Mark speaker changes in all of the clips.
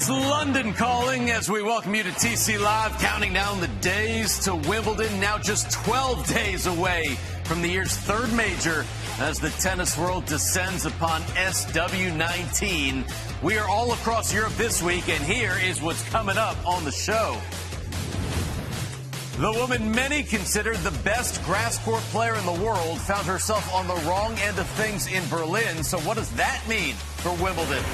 Speaker 1: It's London calling as we welcome you to TC Live, counting down the days to Wimbledon. Now just 12 days away from the year's third major as the tennis world descends upon SW19. We are all across Europe this week, and here is what's coming up on the show. The woman many considered the best grass court player in the world found herself on the wrong end of things in Berlin. So, what does that mean for Wimbledon?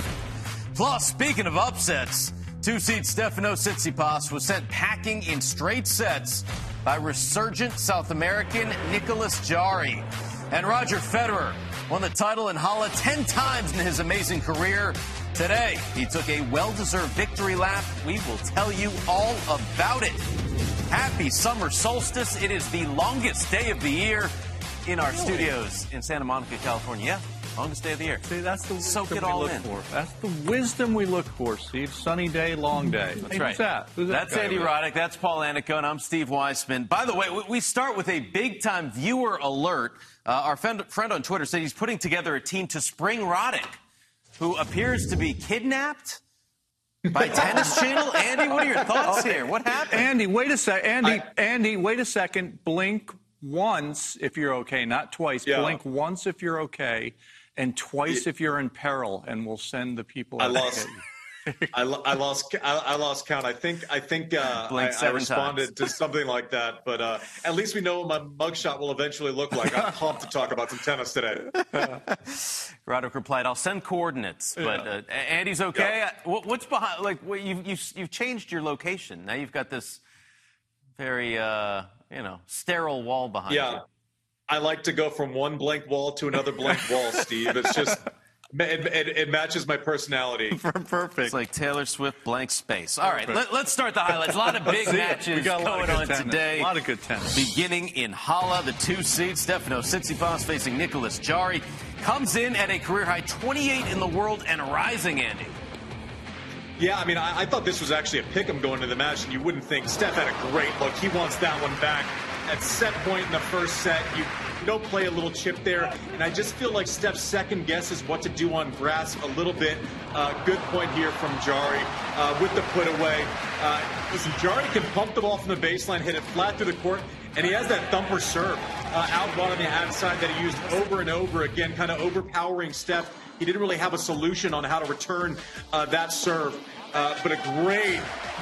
Speaker 1: Plus, speaking of upsets, two seed Stefanos Tsitsipas was sent packing in straight sets by resurgent South American Nicolas Jarry. And Roger Federer won the title in Halle 10 times in his amazing career. Today, he took a well deserved victory lap. We will tell you all about it. Happy summer solstice. It is the longest day of the year in our studios in Santa Monica, California. Longest day of the year.
Speaker 2: See, that's the
Speaker 1: Soak
Speaker 2: wisdom
Speaker 1: it all
Speaker 2: we look
Speaker 1: in.
Speaker 2: for. That's the wisdom we look for, Steve. Sunny day, long day.
Speaker 1: That's
Speaker 2: Hey,
Speaker 1: right.
Speaker 2: Who's that? Who's that
Speaker 1: That's Andy? Roddick. That's Paul Annacone, and I'm Steve Weissman. By the way, we- we start with a big time viewer alert. Uh, our friend, friend on Twitter said he's putting together a team to spring Roddick, who appears to be kidnapped by Tennis Channel. Andy, what are your thoughts here? What happened?
Speaker 2: Andy, wait a sec. Andy, Andy, wait a second. Blink once if you're okay, not twice.
Speaker 3: Yeah.
Speaker 2: Blink once if you're okay, and twice if you're in peril, and we'll send the people.
Speaker 3: I lost. I, I lost. I, I lost count. I think. I think. Uh, I, I responded to something like that. But uh, at least we know what my mugshot will eventually look like. I'm pumped to talk about some tennis today.
Speaker 1: Roddick replied, "I'll send coordinates." But uh, Andy's okay.
Speaker 3: Yeah.
Speaker 1: Uh, what- What's behind? Like, what, you've, you've you've changed your location. Now you've got this very uh, you know sterile wall behind you.
Speaker 3: Yeah, I like to go from one blank wall to another blank wall, Steve. It's just. It, it, it matches my personality.
Speaker 2: Perfect.
Speaker 1: It's like Taylor Swift blank space. All right, let, us start the highlights. A lot of big matches
Speaker 2: We got a lot of
Speaker 1: going on
Speaker 2: tennis.
Speaker 1: today.
Speaker 2: A lot of good tennis.
Speaker 1: Beginning in Halle, the two seed Stefanos Tsitsipas facing Nicolas Jarry comes in at a career high 28 in the world and rising. Andy.
Speaker 3: Yeah, I mean, I, I thought this was actually a pick 'em going to the match, and you wouldn't think Steph had a great look. He wants that one back. At set point in the first set, you, don't play a little chip there, and I just feel like Steph second guesses what to do on grass a little bit. Uh, good point here from Jarry uh, with the put away. Uh, listen, Jarry can pump the ball from the baseline, hit it flat through the court, and he has that thumper serve uh, out on the outside that he used over and over again, kind of overpowering Steph. He didn't really have a solution on how to return uh, that serve. Uh, but a great,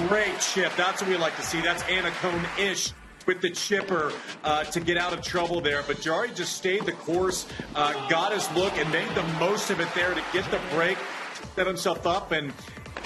Speaker 3: great chip. That's what we like to see. That's Annacone-ish with the chipper uh, to get out of trouble there. But Jarry just stayed the course, uh, got his look, and made the most of it there to get the break, set himself up, and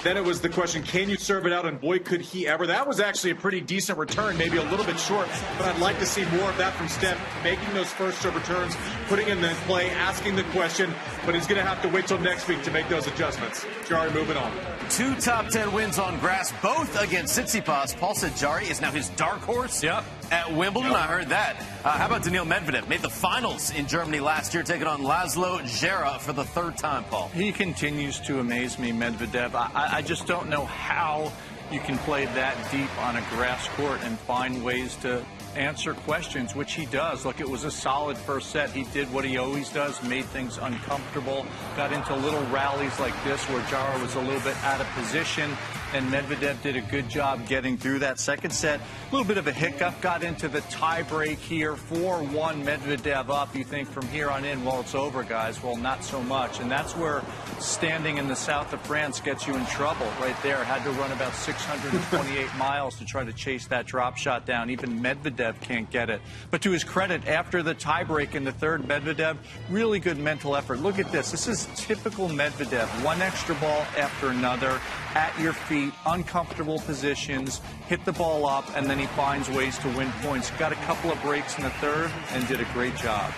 Speaker 3: then it was the question, can you serve it out? And boy, could he ever. That was actually a pretty decent return, maybe a little bit short, but I'd like to see more of that from Steph, making those first serve returns, putting in the play, asking the question, but he's going to have to wait till next week to make those adjustments. Jarry moving on.
Speaker 1: Two top 10 wins on grass, both against Tsitsipas. Paul said Jarry is now his dark horse
Speaker 2: Yep.
Speaker 1: At Wimbledon. I heard that. Uh, how about Daniil Medvedev? Made the finals in Germany last year, taking on Laslo Djere for the third time, Paul.
Speaker 2: He continues to amaze me, Medvedev. I- I just don't know how you can play that deep on a grass court and find ways to answer questions, which he does. Look, it was a solid first set. He did what he always does, made things uncomfortable, got into little rallies like this where Djere was a little bit out of position, and Medvedev did a good job getting through that second set. A little bit of a hiccup, got into the tie break here, 4-1 Medvedev up. You think from here on in, well, it's over, guys. Well, not so much. And that's where standing in the south of France gets you in trouble right there. Had to run about 628 miles to try to chase that drop shot down. Even Medvedev can't get it. But to his credit, after the tiebreak in the third, Medvedev, really good mental effort. Look at this. This is typical Medvedev. One extra ball after another at your feet be uncomfortable positions, hit the ball up, and then he finds ways to win points. Got a couple of breaks in the third and did a great job.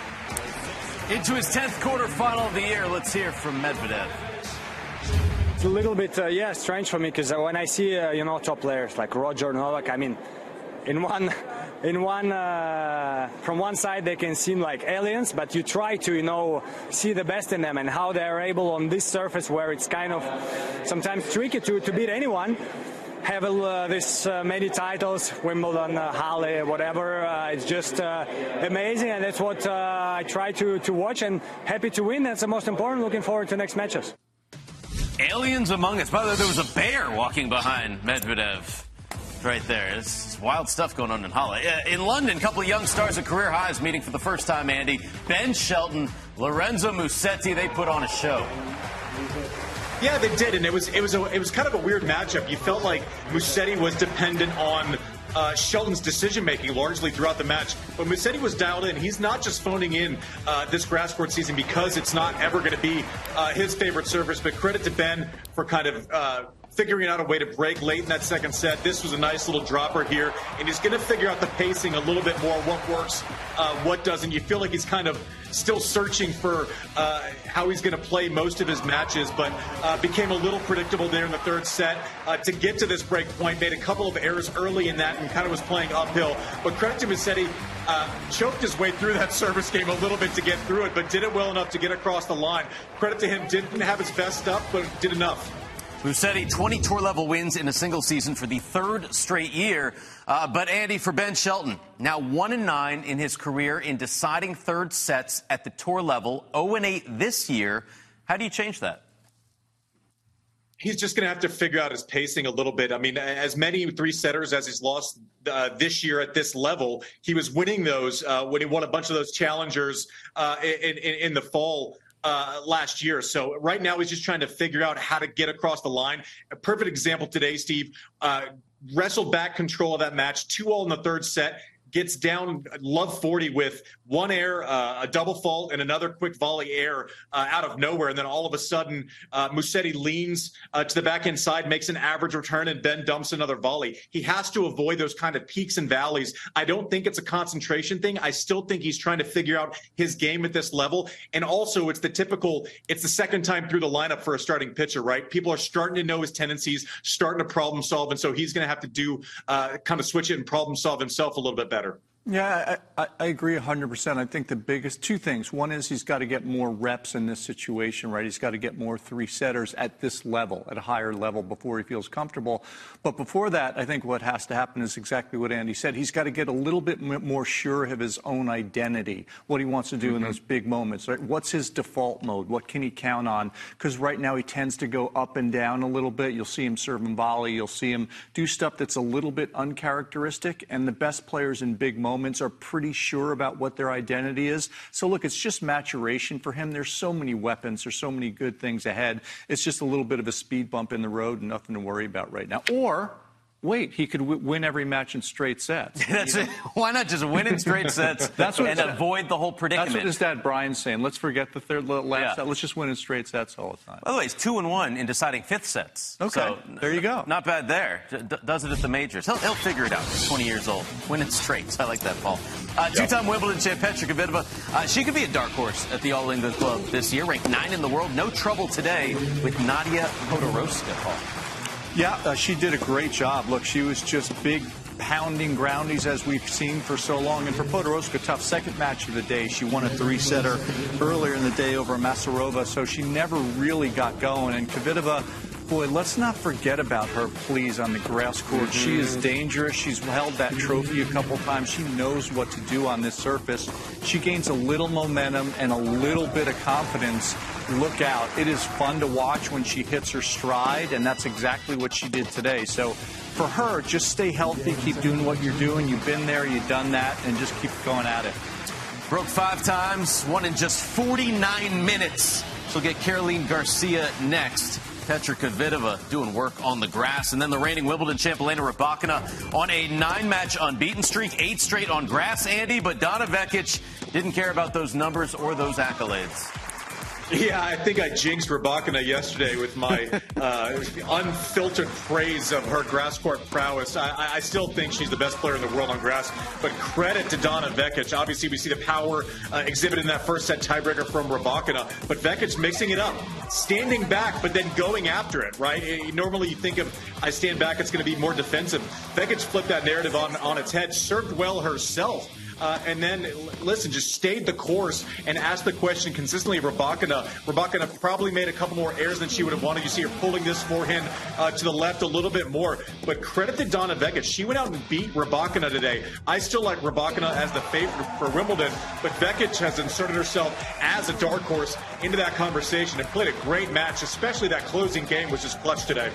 Speaker 1: Into his 10th quarterfinal of the year, let's hear from Medvedev.
Speaker 4: It's a little bit, uh, yeah, strange for me because when I see, uh, you know, top players like Roger Novak, I mean, in one in one uh, from one side they can seem like aliens but you try to you know see the best in them and how they're able on this surface where it's kind of sometimes tricky to, to beat anyone. Have uh, this uh, many titles wimbledon uh, halle whatever uh, it's just uh, amazing and that's what uh, i try to, to watch and happy to win. That's the most important. Looking forward to next matches.
Speaker 1: Aliens among us. By the way there was a bear walking behind medvedev right there. It's wild stuff going on in Halle. Uh, in London, a couple of young stars at career highs meeting for the first time, Andy. Ben Shelton, Lorenzo Musetti, they put on a show.
Speaker 3: Yeah, they did, and it was it was a, it was kind of a weird matchup. You felt like Musetti was dependent on uh, Shelton's decision making largely throughout the match. But Musetti was dialed in. He's not just phoning in uh, this grass court season because it's not ever going to be uh, his favorite service. But credit to Ben for kind of uh, figuring out a way to break late in that second set. This was a nice little dropper here, and he's going to figure out the pacing a little bit more, what works, uh, what doesn't. You feel like he's kind of still searching for uh, how he's going to play most of his matches, but uh, became a little predictable there in the third set. Uh, to get to this break point, made a couple of errors early in that and kind of was playing uphill. But credit to Musetti, uh, choked his way through that service game a little bit to get through it, but did it well enough to get across the line. Credit to him, didn't have his best stuff, but did enough.
Speaker 1: Musetti, 20 tour level wins in a single season for the third straight year. Uh, but Andy, for Ben Shelton, now 1 and 9 in his career in deciding third sets at the tour level, 0 and 8 this year. How do you change that?
Speaker 3: He's just going to have to figure out his pacing a little bit. I mean, as many three setters as he's lost uh, this year at this level, he was winning those uh, when he won a bunch of those challengers uh, in, in, in the fall uh, last year. So right now he's just trying to figure out how to get across the line. A perfect example today, Steve. Uh, wrestled back control of that match, two all in the third set gets down love 40 with one air, uh, a double fault, and another quick volley air uh, out of nowhere. And then all of a sudden, uh, Musetti leans uh, to the back end side, makes an average return, and then dumps another volley. He has to avoid those kind of peaks and valleys. I don't think it's a concentration thing. I still think he's trying to figure out his game at this level. And also, it's the typical, it's the second time through the lineup for a starting pitcher, right? People are starting to know his tendencies, starting to problem solve. And so he's going to have to do uh, kind of switch it and problem solve himself a little bit better better.
Speaker 2: Yeah, I, I, agree 100%. I think the biggest two things. One is he's got to get more reps in this situation, right? He's got to get more three setters at this level, at a higher level, before he feels comfortable. But before that, I think what has to happen is exactly what Andy said. He's got to get a little bit more sure of his own identity, what he wants to do mm-hmm. in those big moments, right? What's his default mode? What can he count on? Because right now he tends to go up and down a little bit. You'll see him serve and volley. You'll see him do stuff that's a little bit uncharacteristic. And the best players in big moments moments are pretty sure about what their identity is. So look, it's just maturation for him. There's so many weapons. There's so many good things ahead. It's just a little bit of a speed bump in the road and nothing to worry about right now. Or Wait, he could w- win every match in straight sets.
Speaker 1: that's it. Why not just win in straight sets that's what and avoid the whole predicament?
Speaker 2: That's what his dad Brian's saying. Let's forget the third last yeah. set. Let's just win in straight sets all the time.
Speaker 1: By the way, he's two and one in deciding fifth sets.
Speaker 2: Okay, so, there you go.
Speaker 1: Not bad there. D- does it at the majors. He'll, he'll figure it out. He's 20 years old. Winning straights. I like that, Paul. Uh, two-time Wimbledon champ Petra Kvitova. Uh, she could be a dark horse at the All England Club this year, ranked nine in the world. No trouble today with Nadia Podoroska, Paul.
Speaker 2: Yeah, uh, she did a great job. Look, she was just big pounding groundies as we've seen for so long. And for Podoroska, tough second match of the day. She won a three-setter earlier in the day over Masarova, so she never really got going. And Kvitova boy, let's not forget about her, please, on the grass court. Mm-hmm. She is dangerous. She's held that trophy a couple times. She knows what to do on this surface. She gains a little momentum and a little bit of confidence. Look out. It is fun to watch when she hits her stride, and that's exactly what she did today. So for her, just stay healthy, keep doing what you're doing. You've been there, you've done that, and just keep going at it.
Speaker 1: Broke five times, won in just 49 minutes. She'll get Caroline Garcia next. Petra Kvitova doing work on the grass. And then the reigning Wimbledon champ Elena Rybakina on a nine-match unbeaten streak, eight straight on grass, Andy. But Donna Vekic didn't care about those numbers or those accolades.
Speaker 3: Yeah, I think I jinxed Rybakina yesterday with my uh, unfiltered praise of her grass court prowess. I, I, still think she's the best player in the world on grass, but credit to Donna Vekic. Obviously, we see the power uh, exhibited in that first set tiebreaker from Rybakina, but Vekic mixing it up, standing back, but then going after it, right? Eh, normally you think of, I stand back, it's going to be more defensive. Vekic flipped that narrative on, on its head, served well herself uh, and then listen, just stayed the course and asked the question consistently. Rybakina, Rybakina probably made a couple more errors than she would have wanted. You see her pulling this forehand uh, to the left a little bit more. But credit to Donna Vekic. She went out and beat Rybakina today. I still like Rybakina as the favorite for Wimbledon, but Vekic has inserted herself as a dark horse into that conversation and played a great match, especially that closing game was just clutch today.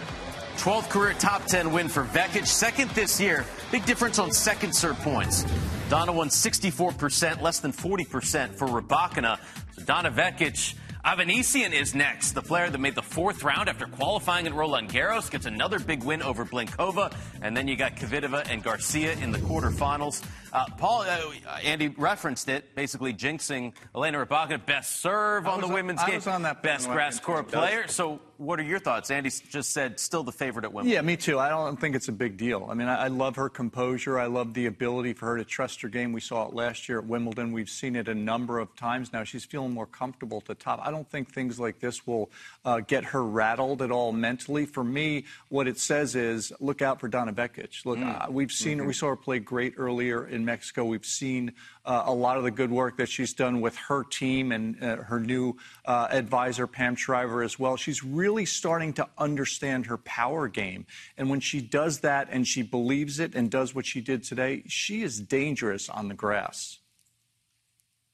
Speaker 1: 12th career top 10 win for Vekic, second this year. Big difference on second serve points. Donna won 64%, less than 40% for Rybakina. So Donna Vekic Avanesyan is next. The player that made the fourth round after qualifying at Roland Garros gets another big win over Blinkova. And then you got Kvitova and Garcia in the quarterfinals. Uh, Paul, uh, Andy referenced it, basically jinxing Elena Rybakina, best serve on the women's
Speaker 2: I
Speaker 1: game.
Speaker 2: was on that
Speaker 1: best grass court player. So what are your thoughts? Andy just said still the favorite at Wimbledon.
Speaker 2: Yeah, me too. I don't think it's a big deal. I mean, I, I love her composure. I love the ability for her to trust her game. We saw it last year at Wimbledon. We've seen it a number of times now. She's feeling more comfortable at the top. I don't think things like this will uh, get her rattled at all mentally. For me, what it says is look out for Donna Vekic. Look, mm. uh, we've seen mm-hmm. her. We saw her play great earlier in Mexico. We've seen uh, a lot of the good work that she's done with her team and uh, her new uh, advisor, Pam Shriver, as well. She's really starting to understand her power game. And when she does that and she believes it and does what she did today, she is dangerous on the grass.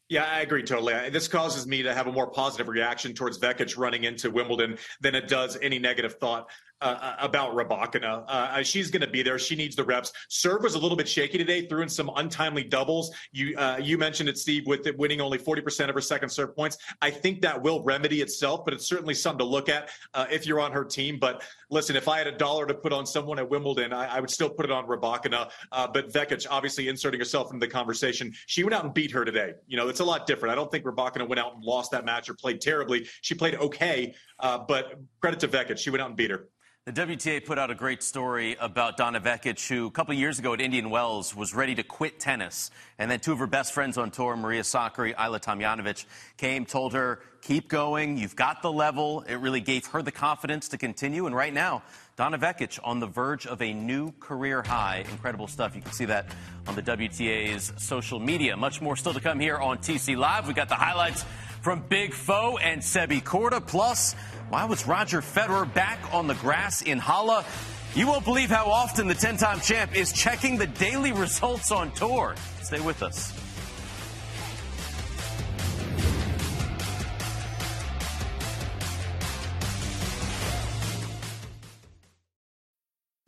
Speaker 3: Yeah, I agree totally. This causes me to have a more positive reaction towards Vekic running into Wimbledon than it does any negative thought uh, uh, about Rybakina. Uh, she's going to be there. She needs the reps. Serve was a little bit shaky today, threw in some untimely doubles. You uh, you mentioned it, Steve, with it winning only 40% of her second serve points. I think that will remedy itself, but it's certainly something to look at uh, if you're on her team. But listen, if I had a dollar to put on someone at Wimbledon, I, I would still put it on Rybakina. Uh, but Vekic, obviously inserting herself into the conversation, she went out and beat her today. You know, it's a lot different. I don't think Rybakina went out and lost that match or played terribly. She played okay, but credit to Vekic, she went out and beat her.
Speaker 1: The WTA put out a great story about Donna Vekic, who a couple years ago at Indian Wells was ready to quit tennis. And then two of her best friends on tour, Maria Sakkari, Ajla Tomljanovic, came, told her, keep going, you've got the level. It really gave her the confidence to continue. And right now, Donna Vekic on the verge of a new career high. Incredible stuff. You can see that on the WTA's social media. Much more still to come here on TC Live. We've got the highlights from Big Foe and Sebi Korda, plus why was Roger Federer back on the grass in Halle? You won't believe how often the 10 time champ is checking the daily results on tour. Stay with us.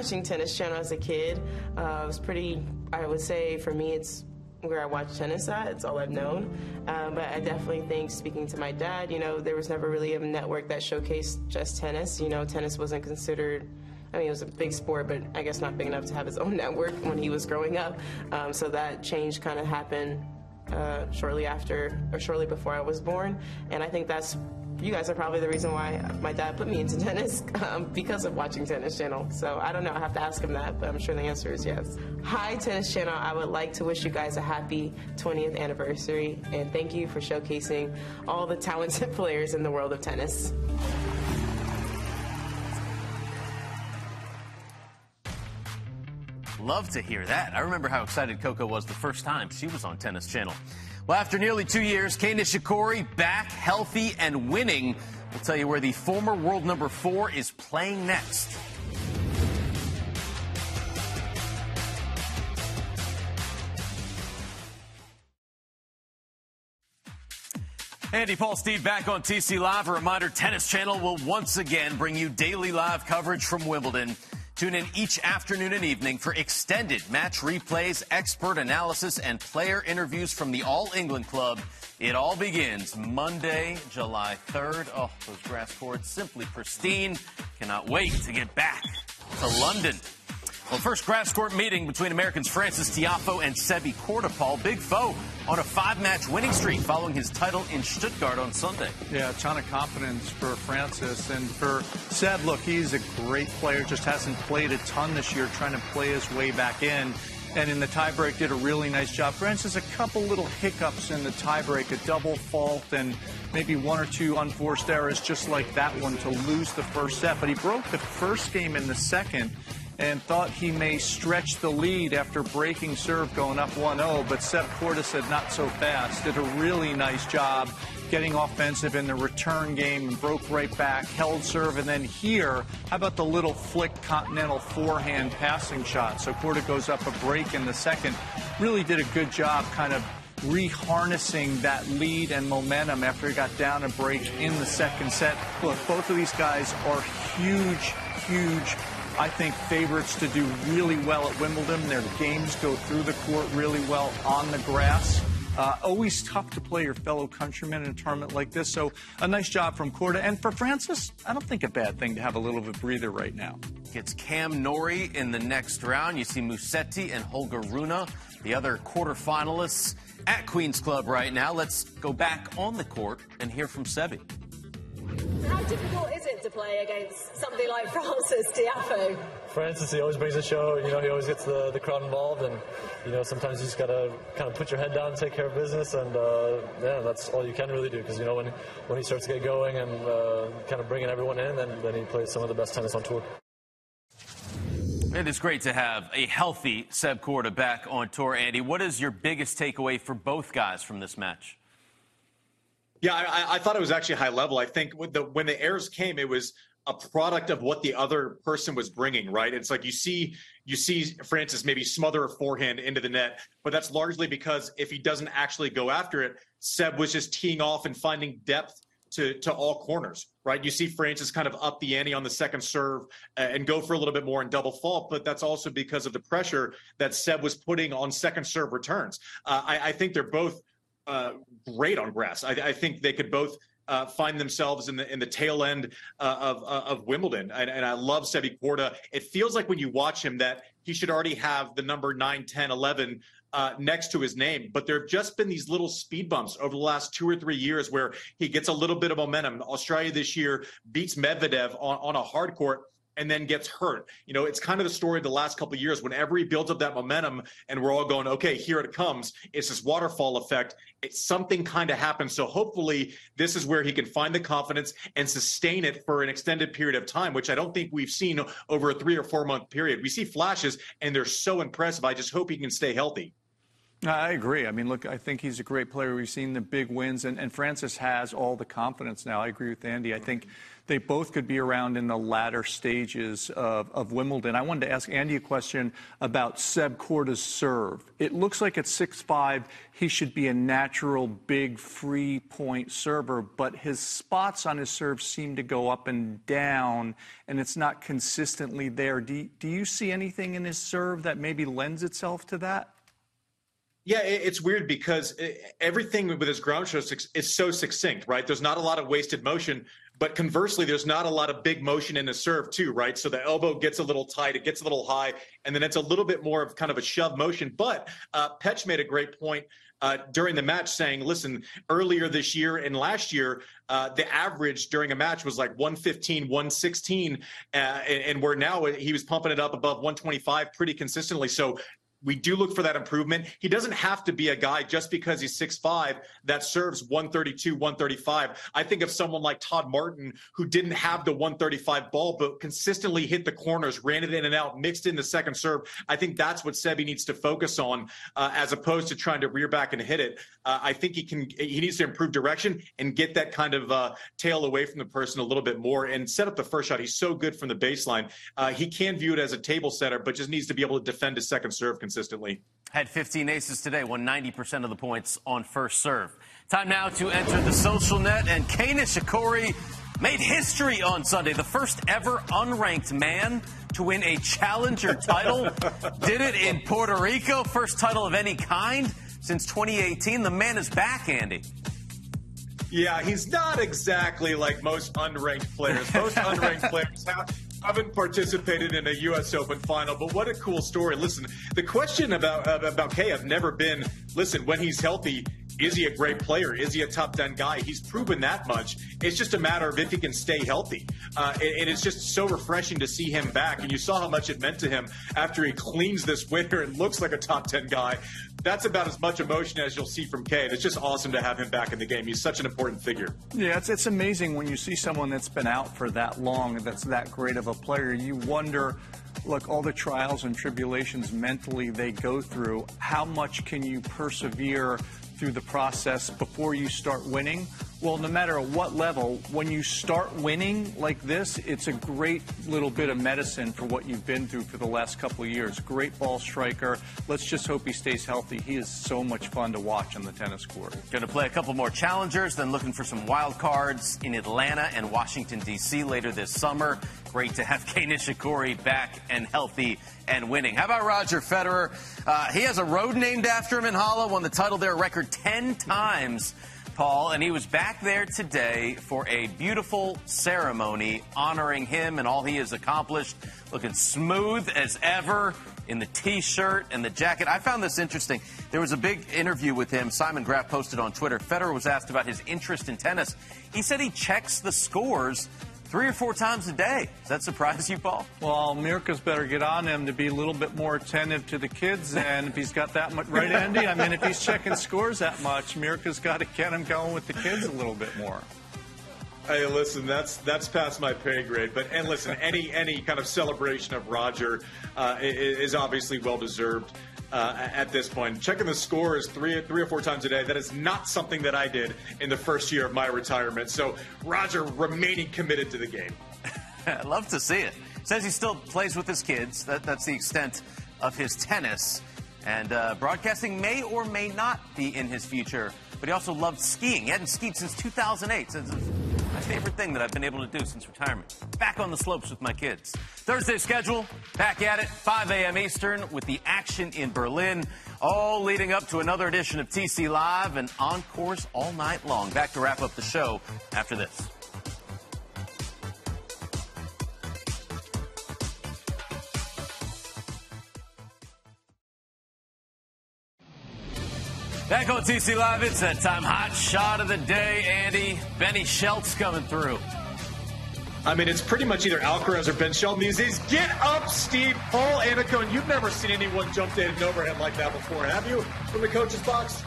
Speaker 5: Watching Tennis Channel as a kid. Uh, it was pretty, I would say, for me, it's where I watch tennis at. It's all I've known. Um, but I definitely think, speaking to my dad, you know, there was never really a network that showcased just tennis. You know, tennis wasn't considered. I mean, it was a big sport, but I guess not big enough to have his own network when he was growing up. Um, so that change kind of happened uh, shortly after or shortly before I was born. And I think that's you guys are probably the reason why my dad put me into tennis um, because of watching Tennis Channel. So I don't know. I have to ask him that, but I'm sure the answer is yes. Hi, Tennis Channel. I would like to wish you guys a happy 20th anniversary and thank you for showcasing all the talented players in the world of tennis.
Speaker 1: Love to hear that. I remember how excited Coco was the first time she was on Tennis Channel. Well, after nearly two years, Kei Nishikori back, healthy, and winning. We'll tell you where the former world number four is playing next. Andy Paul Steve back on TC Live. A reminder, Tennis Channel will once again bring you daily live coverage from Wimbledon. Tune in each afternoon and evening for extended match replays, expert analysis, and player interviews from the All England Club. It all begins Monday, July 3rd. Oh, those grass courts simply pristine. Cannot wait to get back to London. Well, first grass court meeting between Americans Francis Tiafoe and Sebi Korda, Paul. Big foe on a five-match winning streak following his title in Stuttgart on Sunday.
Speaker 2: Yeah, a ton of confidence for Francis. And for Seb, look, he's a great player, just hasn't played a ton this year, trying to play his way back in. And in the tiebreak, did a really nice job. Francis, a couple little hiccups in the tiebreak, a double fault, and maybe one or two unforced errors, just like that one, to lose the first set. But he broke the first game in the second and thought he may stretch the lead after breaking serve going up 1-0, but Seb Korda said not so fast. Did a really nice job getting offensive in the return game and broke right back, held serve, and then here, how about the little flick continental forehand passing shot? So Korda goes up a break in the second. Really did a good job kind of reharnessing that lead and momentum after he got down a break in the second set. Look, both of these guys are huge, huge I think, favorites to do really well at Wimbledon. Their games go through the court really well on the grass. Uh, always tough to play your fellow countrymen in a tournament like this. So a nice job from Korda. And for Francis, I don't think a bad thing to have a little of a breather right now.
Speaker 1: Gets Cam Norrie in the next round. You see Musetti and Holger Rune, the other quarterfinalists at Queen's Club right now. Let's go back on the court and hear from Sebi.
Speaker 6: How difficult is it to play against somebody like Francis Tiafoe?
Speaker 7: Francis, he always brings a show. You know, he always gets the, the crowd involved, and you know, sometimes you just gotta kind of put your head down and take care of business, and uh, yeah, that's all you can really do. Because you know, when when he starts to get going and uh, kind of bringing everyone in, then then he plays some of the best tennis on tour.
Speaker 1: It is great to have a healthy Seb Korda back on tour, Andy. What is your biggest takeaway for both guys from this match?
Speaker 3: Yeah, I, I, thought it was actually high level. I think when the, when the errors came, it was a product of what the other person was bringing, right? It's like you see you see Francis maybe smother a forehand into the net, but that's largely because if he doesn't actually go after it, Seb was just teeing off and finding depth to to all corners, right? You see Francis kind of up the ante on the second serve and go for a little bit more in double fault, but that's also because of the pressure that Seb was putting on second serve returns. Uh, I, I think they're both uh, great on grass. I, I, think they could both uh, find themselves in the in the tail end uh, of uh, of Wimbledon, and, and, I love Sebi Korda. It feels like when you watch him that he should already have the number 9, 10, 11 uh, next to his name. But there have just been these little speed bumps over the last two or three years where he gets a little bit of momentum. Australia this year beats Medvedev on, on a hard court and then gets hurt. You know, it's kind of the story of the last couple of years. Whenever he builds up that momentum and we're all going, okay, here it comes. It's this waterfall effect. It's something kind of happens. So hopefully this is where he can find the confidence and sustain it for an extended period of time, which I don't think we've seen over a three or four month period. We see flashes and they're so impressive. I just hope he can stay healthy.
Speaker 2: I agree. I mean, look, I think he's a great player. We've seen the big wins, and, and Francis has all the confidence now. I agree with Andy. I think they both could be around in the latter stages of, of Wimbledon. I wanted to ask Andy a question about Seb Korda's serve. It looks like at 6'5, he should be a natural big free point server, but his spots on his serve seem to go up and down, and it's not consistently there. Do, do you see anything in his serve that maybe lends itself to that?
Speaker 3: Yeah, it's weird because everything with his ground show is so succinct, right? There's not a lot of wasted motion, but conversely, there's not a lot of big motion in the serve too, right? So the elbow gets a little tight, it gets a little high, and then it's a little bit more of kind of a shove motion. But uh, Petch made a great point uh, during the match saying, listen, earlier this year and last year, uh, the average during a match was like 115, 116. Uh, and, and where now he was pumping it up above 125 pretty consistently. So we do look for that improvement. He doesn't have to be a guy just because he's 6'5 that serves 132, 135. I think of someone like Todd Martin who didn't have the 135 ball, but consistently hit the corners, ran it in and out, mixed in the second serve. I think that's what Sebi needs to focus on uh, as opposed to trying to rear back and hit it. Uh, I think he can, he needs to improve direction and get that kind of uh, tail away from the person a little bit more and set up the first shot. He's so good from the baseline. Uh, he can view it as a table setter, but just needs to be able to defend his second serve consistently.
Speaker 1: Had 15 aces today, won 90% of the points on first serve. Time now to enter the social net, and Kei Nishikori made history on Sunday. The first ever unranked man to win a challenger title. Did it in Puerto Rico. First title of any kind since 2018. The man is back, Andy.
Speaker 3: Yeah, he's not exactly like most unranked players. Most unranked players have, haven't participated in a U.S. Open final, but what a cool story. Listen, the question about about Kei have never been, listen, when he's healthy, is he a great player? Is he a top 10 guy? He's proven that much. It's just a matter of if he can stay healthy. Uh, and, it's just so refreshing to see him back. And you saw how much it meant to him after he cleans this winner and looks like a top 10 guy. That's about as much emotion as you'll see from Kei. It's just awesome to have him back in the game. He's such an important figure.
Speaker 2: Yeah, it's, it's amazing when you see someone that's been out for that long and that's that great of a player. You wonder look, all the trials and tribulations mentally they go through, how much can you persevere through the process before you start winning. Well, no matter what level, when you start winning like this, it's a great little bit of medicine for what you've been through for the last couple of years. Great ball striker. Let's just hope he stays healthy. He is so much fun to watch on the tennis court.
Speaker 1: Going to play a couple more challengers, then looking for some wild cards in Atlanta and Washington, D.C. later this summer. Great to have Kei Nishikori back and healthy and winning. How about Roger Federer? Uh, he has a road named after him in Halle, won the title there a record 10 times, Paul, and he was back there today for a beautiful ceremony honoring him and all he has accomplished. Looking smooth as ever in the t-shirt and the jacket. I found this interesting. There was a big interview with him. Simon Graf posted on Twitter. Federer was asked about his interest in tennis. He said he checks the scores three or four times a day. Does that surprise you, Paul?
Speaker 2: Well, Mirka's better get on him to be a little bit more attentive to the kids. And if he's got that much, right, Andy? I mean, if he's checking scores that much, Mirka's got to get him going with the kids a little bit more.
Speaker 3: Hey, listen, that's that's past my pay grade. But and listen, any any kind of celebration of Roger uh, is obviously well deserved uh, at this point. Checking the scores three, three or four times a day, that is not something that I did in the first year of my retirement. So Roger remaining committed to the game.
Speaker 1: I love to see it. Says he still plays with his kids. That, that's the extent of his tennis. And uh, broadcasting may or may not be in his future. But he also loved skiing. He hadn't skied since 2008. So my favorite thing that I've been able to do since retirement. Back on the slopes with my kids. Thursday schedule, back at it, 5 a.m. Eastern with the action in Berlin. All leading up to another edition of TC Live and encores all night long. Back to wrap up the show after this. Back on TC Live, it's that time. Hot shot of the day, Andy. Benny Schultz coming through.
Speaker 3: I mean, it's pretty much either Alcaraz or Ben Shelton these days. Get up, Steve. Paul Annacone, you've never seen anyone jump in an overhead like that before, have you? From the coach's box?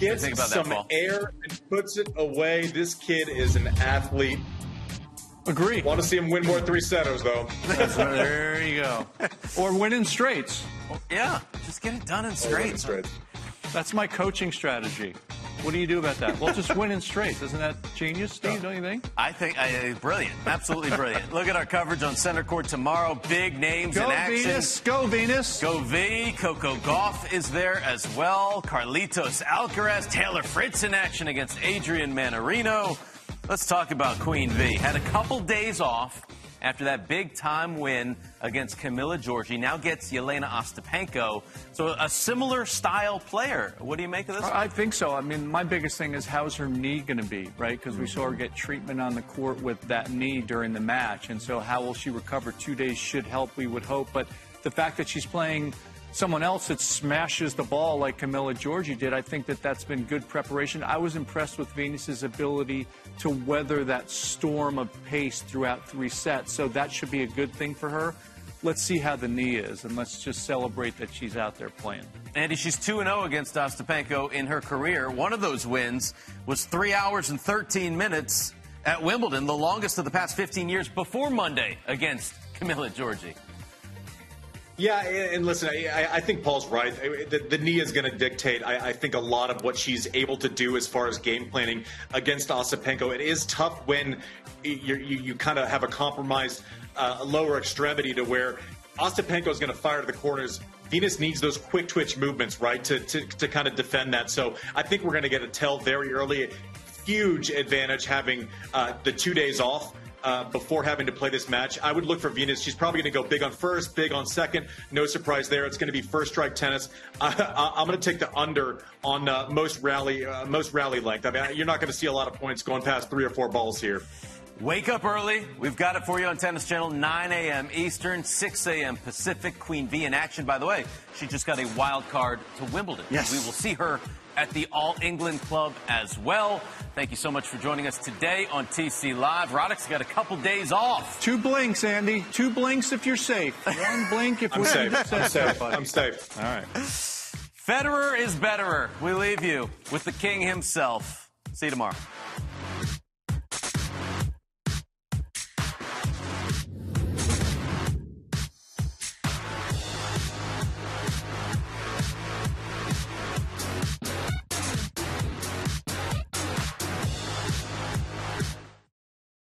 Speaker 3: Gets some that, air and puts it away. This kid is an athlete.
Speaker 2: Agree.
Speaker 3: Want to see him win more three setters, though.
Speaker 2: there you go. Or win in straights.
Speaker 1: Yeah, just get it done in straight.
Speaker 2: That's my coaching strategy. What do you do about that? Well, just win in straight. Isn't that genius, Steve? Don't you think?
Speaker 1: I think uh, brilliant, absolutely brilliant. Look at our coverage on center court tomorrow. Big names
Speaker 2: Go
Speaker 1: in action.
Speaker 2: Venus. Go Venus.
Speaker 1: Go V. Coco Gauff is there as well. Carlitos Alcaraz, Taylor Fritz in action against Adrian Mannarino. Let's talk about Queen V. Had a couple days off after that big time win against Camila Giorgi. Now gets Jelena Ostapenko. So a similar style player. What do you make of this?
Speaker 2: I think so. I mean, my biggest thing is how's her knee going to be, right? Because we saw her get treatment on the court with that knee during the match. And so how will she recover? Two days should help, we would hope. But the fact that she's playing someone else that smashes the ball like Camila Giorgi did, I think that that's been good preparation. I was impressed with Venus's ability to weather that storm of pace throughout three sets, so that should be a good thing for her. Let's see how the knee is, and let's just celebrate that she's out there playing.
Speaker 1: Andy, she's 2 0 against Ostapenko in her career. One of those wins was 3 hours and 13 minutes at Wimbledon, the longest of the past 15 years before Monday against Camila Giorgi.
Speaker 3: Yeah, and listen, I, I think Paul's right. The, the knee is going to dictate, I, I, think, a lot of what she's able to do as far as game planning against Ostapenko. It is tough when you, you kind of have a compromised uh, lower extremity to where Ostapenko is going to fire to the corners Venus needs those quick twitch movements, right, to, to, to kind of defend that. So I think we're going to get a tell very early. Huge advantage having uh, the two days off. Uh, before having to play this match. I would look for Venus. She's probably going to go big on first, big on second. No surprise there. It's going to be first strike tennis. I, am going to take the under on uh, most rally, uh, most rally length. I mean, you're not going to see a lot of points going past three or four balls here.
Speaker 1: Wake up early. We've got it for you on Tennis Channel, 9 a.m. Eastern, 6 a.m. Pacific. Queen V in action. By the way, she just got a wild card to Wimbledon.
Speaker 8: Yes.
Speaker 1: We will see her at the All England Club as well. Thank you so much for joining us today on TC Live. Roddick's got a couple days off.
Speaker 2: Two blinks, Andy. Two blinks if you're safe. One blink if
Speaker 3: I'm
Speaker 2: we're
Speaker 3: safe. I'm safe. I'm safe.
Speaker 2: All right.
Speaker 1: Federer is betterer. We leave you with the king himself. See you tomorrow.